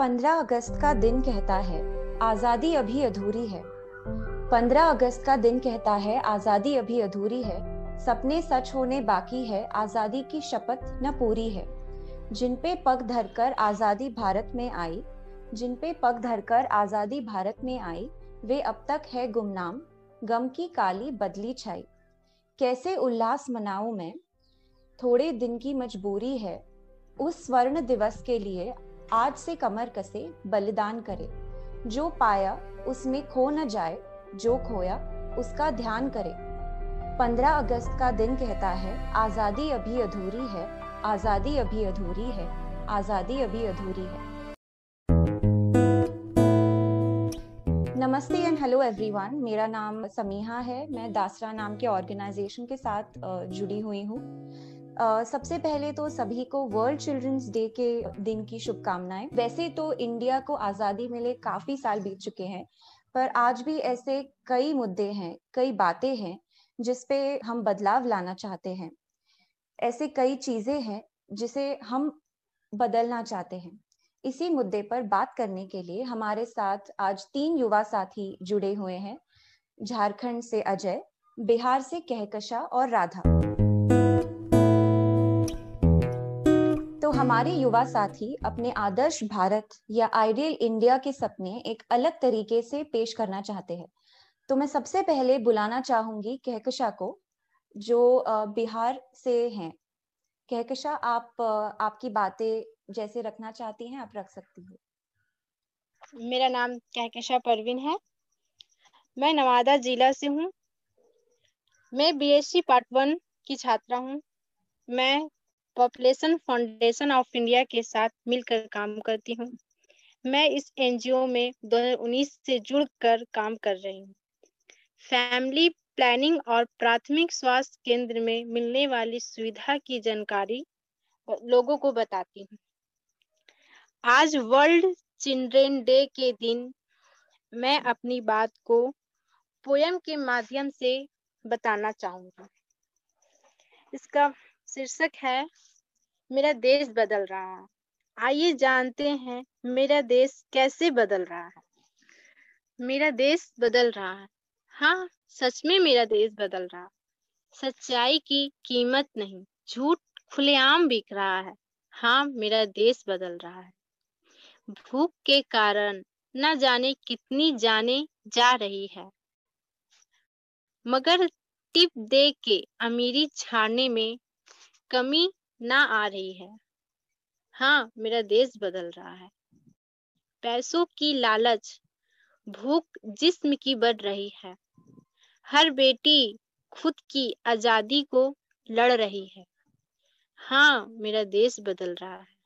पंद्रह अगस्त का दिन कहता है, आज़ादी अभी अधूरी है। पंद्रह अगस्त का दिन कहता है, आज़ादी अभी अधूरी है। सपने सच होने बाकी है, आज़ादी की शपथ न पूरी है। जिन पे पग धरकर आज़ादी भारत में आई, जिन पे पग धरकर आज़ादी भारत में आई, वे अब तक है गुमनाम, गम की काली बदली छाई। कैसे उल्लास मनाऊं मैं? थोड़े दिन की मजबूरी है। उस स्वर्ण दिवस के लिए आज से कमर कसे बलिदान करे। जो पाया, उसमें खो न जाए, जो खोया, उसका ध्यान करे। पंद्रह अगस्त का दिन कहता है, आज़ादी अभी अधूरी है, आज़ादी अभी अधूरी है, आज़ादी अभी अधूरी है। नमस्ते एंड हेलो एवरीवन मेरा नाम समीहा है, मैं दासरा नाम के ऑर्गेनाइजेशन के साथ जुड़ी हुई हूँ। सबसे पहले तो सभी को वर्ल्ड चिल्ड्रंस डे के दिन की शुभकामनाएँ। वैसे तो इंडिया को आज़ादी मिले काफ़ी साल बीत चुके हैं, पर आज भी ऐसे कई मुद्दे हैं, कई बातें हैं जिसपे हम बदलाव लाना चाहते हैं। ऐसे कई चीज़ें हैं, जिसे हम बदलना चाहते हैं। इसी मुद्दे पर बात करने के लिए हमारे साथ आज तीन युवा साथी जुड़े हुए हैं, झारखंड से अजय, बिहार से कहकशा और राधा। हमारे युवा साथी अपने आदर्श भारत या आइडियल इंडिया के सपने एक अलग तरीके से पेश करना चाहते हैं। तो मैं सबसे पहले बुलाना चाहूँगी कहकशा को, जो बिहार से हैं। कहकशा, आप आपकी बातें जैसे रखना चाहती हैं, आप रख सकती हो। मेरा नाम कहकशा परवीन है। मैं नवादा जिला से हूँ। मैं बीएससी पार्ट वन की छात्रा हूँ। मैं पॉपुलेशन फाउंडेशन ऑफ़ इंडिया के साथ मिलकर काम करती हूँ। मैं इस एनजीओ में 2019 से जुड़कर काम कर रही हूँ। फैमिली प्लानिंग और प्राथमिक स्वास्थ्य केंद्र में मिलने वाली सुविधा की जानकारी लोगों को बताती हूँ। आज वर्ल्ड चिल्ड्रेन डे के दिन मैं अपनी बात को पोयम के माध्यम से बताना चाहूँगी। इसका शीर्षक है मेरा देश बदल रहा है। आइए जानते हैं मेरा देश कैसे बदल रहा है। मेरा देश बदल रहा है। हाँ सच में मेरा देश बदल रहा सच्चाई की कीमत नहीं, झूठ खुलेआम बिक रहा है। हाँ मेरा देश बदल रहा है। भूख के कारण न जाने कितनी जाने जा रही है। मगर टिप दे के अमीरी छाड़ने में कमी ना आ रही है। हाँ मेरा देश बदल रहा है। पैसों की लालच, भूख जिस्म की बढ़ रही है। हर बेटी खुद की आज़ादी को लड़ रही है। हाँ मेरा देश बदल रहा है।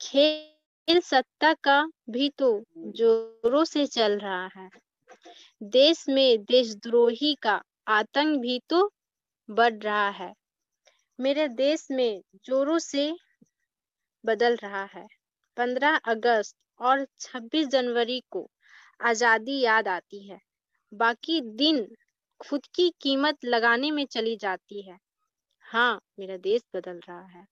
खेल सत्ता का भी तो जोरों से चल रहा है। देश में देशद्रोही का आतंक भी तो बढ़ रहा है। मेरे देश में जोरों से बदल रहा है। पंद्रह अगस्त और छब्बीस जनवरी को आज़ादी याद आती है। बाकी दिन खुद की कीमत लगाने में चली जाती है। हाँ मेरा देश बदल रहा है।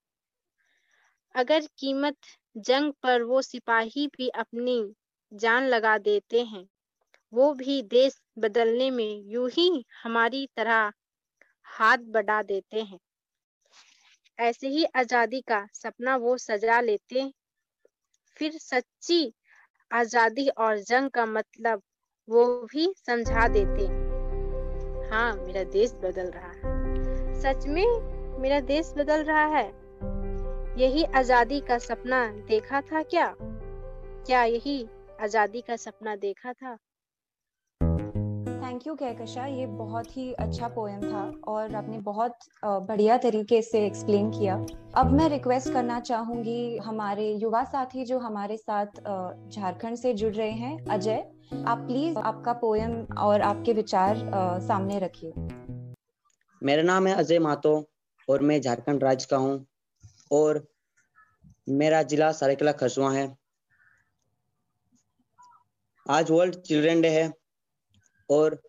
अगर कीमत जंग पर वो सिपाही भी अपनी जान लगा देते हैं, वो भी देश बदलने में यूँ ही हमारी तरह हाथ बढ़ा देते हैं। ऐसे ही आज़ादी का सपना वो सजा लेते। फिर सच्ची आज़ादी और जंग का मतलब वो भी समझा देते। हाँ मेरा देश बदल रहा है। सच में मेरा देश बदल रहा है? यही आज़ादी का सपना देखा था क्या? क्या यही आज़ादी का सपना देखा था? थैंक यू कहकशा ये बहुत ही अच्छा पोएम था और आपने बहुत बढ़िया तरीके से एक्सप्लेन किया। अब मैं रिक्वेस्ट करना चाहूँगी हमारे युवा साथी जो हमारे साथ झारखंड से जुड़ रहे हैं, अजय, आप प्लीज़ आपका पोएम और आपके विचार सामने रखिए। मेरा नाम है अजय मातो और मैं झारखंड राज्य का हूँ और मेरा जिला सरायकला खरसुआ है। आज वर्ल्ड चिल्ड्रन डे है और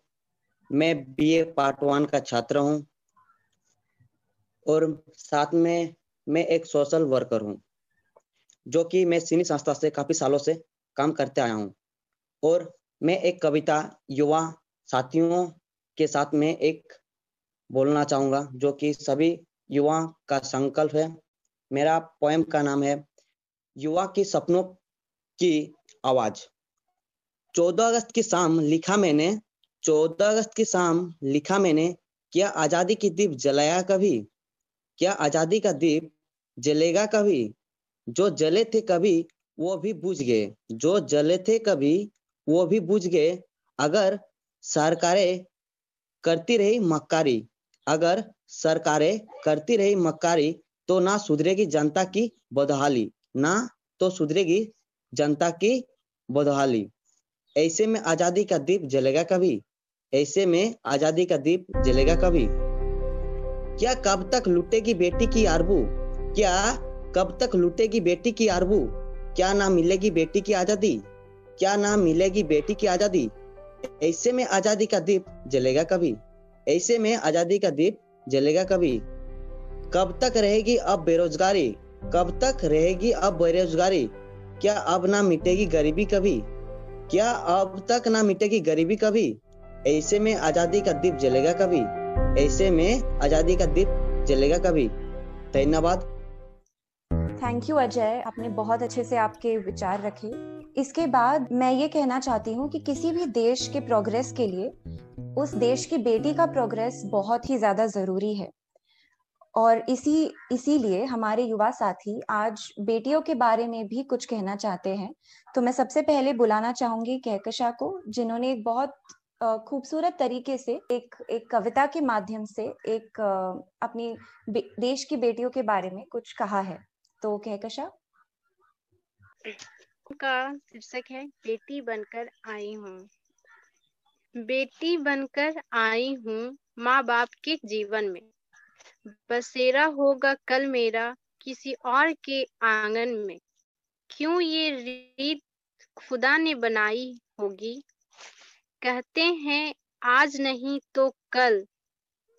मैं बीए पार्ट वन का छात्र हूँ और साथ में मैं एक सोशल वर्कर हूँ, जो कि मैं सिनी संस्था से काफ़ी सालों से काम करते आया हूँ और मैं एक कविता युवा साथियों के साथ में एक बोलना चाहूँगा, जो कि सभी युवा का संकल्प है। मेरा पोएम का नाम है, युवा की सपनों की आवाज़। चौदह अगस्त की शाम लिखा मैंने चौदह अगस्त की शाम लिखा मैंने, क्या आज़ादी की दीप जलाया कभी? क्या आज़ादी का दीप जलेगा कभी? जो जले थे कभी, वो भी बुझ गए। जो जले थे कभी, वो भी बुझ गए। अगर सरकारें करती रही मक्कारी, अगर सरकारें करती रही मक्कारी तो ना सुधरेगी जनता की बदहाली, ना तो सुधरेगी जनता की बदहाली। ऐसे में आज़ादी का दीप जलेगा कभी? ऐसे में आज़ादी का दीप जलेगा कभी? क्या कब तक लुटेगी बेटी की आरबू? क्या कब तक लुटेगी बेटी की आरबू? क्या ना मिलेगी बेटी की आज़ादी? क्या ना मिलेगी बेटी की आज़ादी? ऐसे में आज़ादी का दीप जलेगा कभी? ऐसे में आज़ादी का दीप जलेगा कभी? कब तक रहेगी अब बेरोजगारी? कब तक रहेगी अब बेरोजगारी? क्या अब ना मिटेगी गरीबी कभी? क्या अब तक ना मिटेगी गरीबी कभी? ऐसे में आज़ादी का दीप जलेगा कभी? ऐसे में आज़ादी का दीप जलेगा कभी? धन्यवाद। थैंक यू अजय आपने बहुत अच्छे से आपके विचार रखे। इसके बाद मैं ये कहना चाहती हूँ कि किसी भी देश के प्रोग्रेस के लिए, उस देश की बेटी का प्रोग्रेस बहुत ही ज़्यादा ज़रूरी है। और इसी, इसीलिए हमारे युवा साथी आज बेटियों के बारे में भी कुछ कहना चाहते हैं। तो मैं सबसे पहले बुलाना चाहूँगी कहकशा को, जिन्होंने एक बहुत खूबसूरत तरीके से, एक एक कविता के माध्यम से, एक अपनी देश की बेटियों के बारे में कुछ कहा है। तो कहकशा का शीर्षक है, बेटी बनकर आई हूँ। बेटी बनकर आई हूँ माँ बाप के जीवन में। बसेरा होगा कल मेरा किसी और के आँगन में। क्यों ये रीत खुदा ने बनाई होगी? कहते हैं, आज नहीं तो कल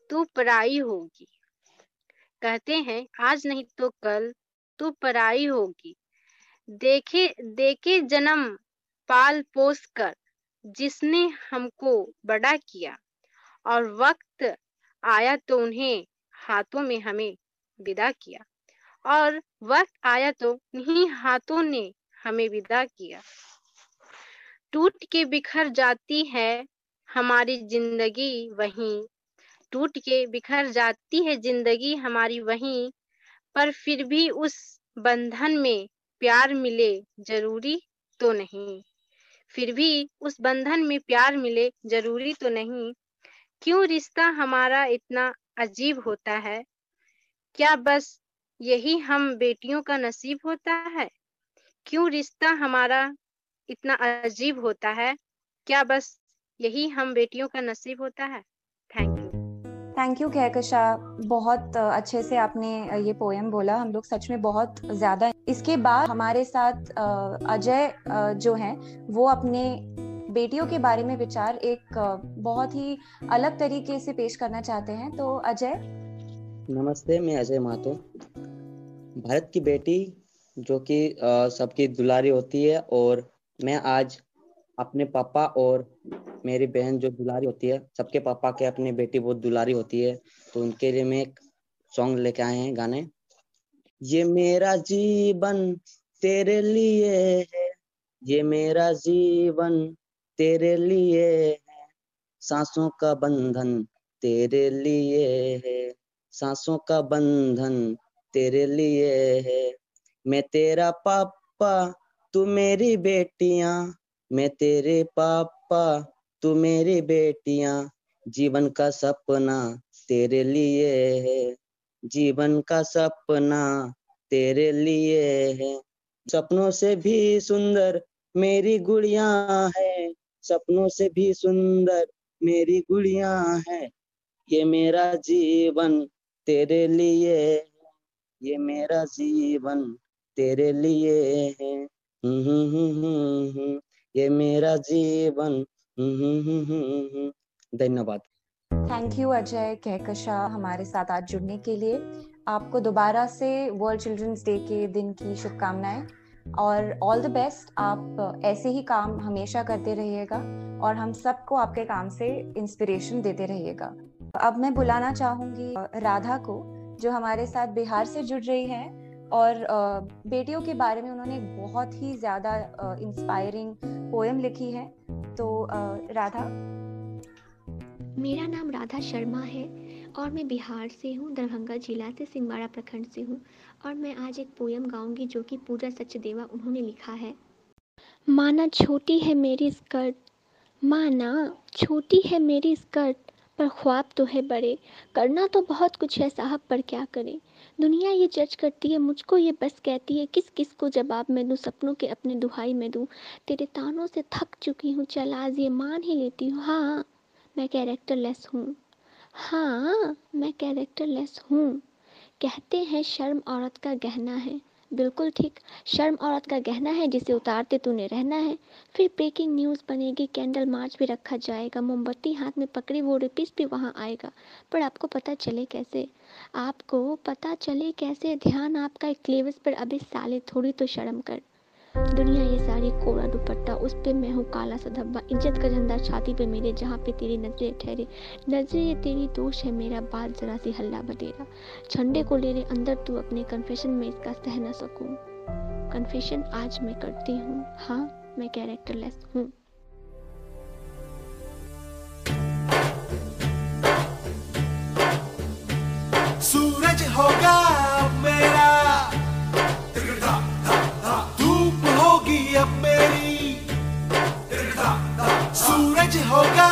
तू पराई होगी। कहते हैं, आज नहीं तो कल तू पराई होगी। देखे देखे जन्म पाल पोस कर, जिसने हमको बड़ा किया, और वक्त आया तो उन्हें हाथों में हमें विदा किया, और वक्त आया तो उन्हीं हाथों ने हमें विदा किया। टूट के बिखर जाती है हमारी ज़िंदगी वहीं। टूट के बिखर जाती है ज़िंदगी हमारी वहीं, पर फिर भी उस बंधन में प्यार मिले ज़रूरी तो नहीं। फिर भी उस बंधन में प्यार मिले ज़रूरी तो नहीं। क्यों रिश्ता हमारा इतना अजीब होता है? क्या बस यही हम बेटियों का नसीब होता है? क्यों रिश्ता हमारा इतना अजीब होता है क्या बस यही हम बेटियों का नसीब होता है? Thank you thank you Kahkasha बहुत अच्छे से आपने ये पोएम बोला। हम लोग सच में बहुत ज़्यादा इसके बाद हमारे साथ अजय जो हैं वो अपने बेटियों के बारे में विचार एक बहुत ही अलग तरीके से पेश करना चाहते हैं। तो अजय? नमस्ते मैं अजय मातो। भारत की बेटी जो कि सबकी दुलारी होती है और मैं आज अपने पापा और मेरी बहन जो दुलारी होती है, सबके पापा के अपनी बेटी बहुत दुलारी होती है तो उनके लिए मैं एक सॉन्ग लेके आए हैं गाने। ये मेरा जीवन तेरे लिए है, ये मेरा जीवन तेरे लिए है, सांसों का बंधन तेरे लिए है, सांसों का बंधन तेरे लिए है, मैं तेरा पापा तू मेरी बेटियाँ, मैं तेरे पापा, तू मेरी बेटियाँ। जीवन का सपना तेरे लिए है, जीवन का सपना तेरे लिए है। सपनों से भी सुंदर मेरी गुड़िया है, सपनों से भी सुंदर मेरी गुड़िया है। ये मेरा जीवन तेरे लिए ये मेरा जीवन तेरे लिए है। ये मेरा जीवन धन्यवाद। थैंक यू अजय कहकशा हमारे साथ आज जुड़ने के लिए। आपको दोबारा से वर्ल्ड चिल्ड्रंस डे के दिन की शुभकामनाएँ और ऑल द बेस्ट आप ऐसे ही काम हमेशा करते रहिएगा और हम सबको आपके काम से इंस्पिरेशन देते रहिएगा। अब मैं बुलाना चाहूँगी राधा को, जो हमारे साथ बिहार से जुड़ रही है। और बेटियों के बारे में उन्होंने बहुत ही ज़्यादा इंस्पायरिंग पोएम लिखी है। तो राधा। मेरा नाम राधा शर्मा है और मैं बिहार से हूँ, दरभंगा जिला से सिंगवाड़ा प्रखंड से हूँ और मैं आज एक पोयम गाऊँगी जो कि पूजा सचदेवा उन्होंने लिखा है। माना छोटी है मेरी स्कर्ट, माना छोटी है मेरी स्कर्ट पर ख्वाब तो है बड़े। करना तो बहुत कुछ है साहब, पर क्या करें? दुनिया ये जज करती है, मुझको ये बस कहती है, किस किस को जवाब मैं दूँ, सपनों के अपने दुहाई में दूँ? तेरे तानों से थक चुकी हूँ, चल आज ये मान ही लेती हूँ। हाँ मैं कैरेक्टर लेस हूँ। हाँ मैं कैरेक्टर लेस हूँ। कहते हैं शर्म औरत का गहना है। बिल्कुल ठीक। शर्म औरत का गहना है जिसे उतारते तूने रहना है। फिर ब्रेकिंग न्यूज़ बनेगी कैंडल मार्च भी रखा जाएगा, मोमबत्ती हाथ में पकड़ी, वो रिपीस भी वहाँ आएगा। पर आपको पता चले कैसे? आपको पता चले कैसे? ध्यान आपका क्लेवस पर अभी साले, थोड़ी तो शर्म कर। दुनिया ये सारी कोरा दुपट्टा, उस पे मैं हूँ काला सा धब्बा। इज़्ज़त का झंडा छाती पे मेरे, जहाँ पे तेरी नज़रें ठहरे। नज़रें तेरी दोष है मेरा बात जरा सी हल्ला बतेरा झंडे को ले रहे अंदर, तू अपने कन्फेशन में इसका सह न सकूँ। कन्फेशन आज मैं करती हूँ। हाँ मैं कैरेक्टर लेस हूँ। सूरज होगा। सूरज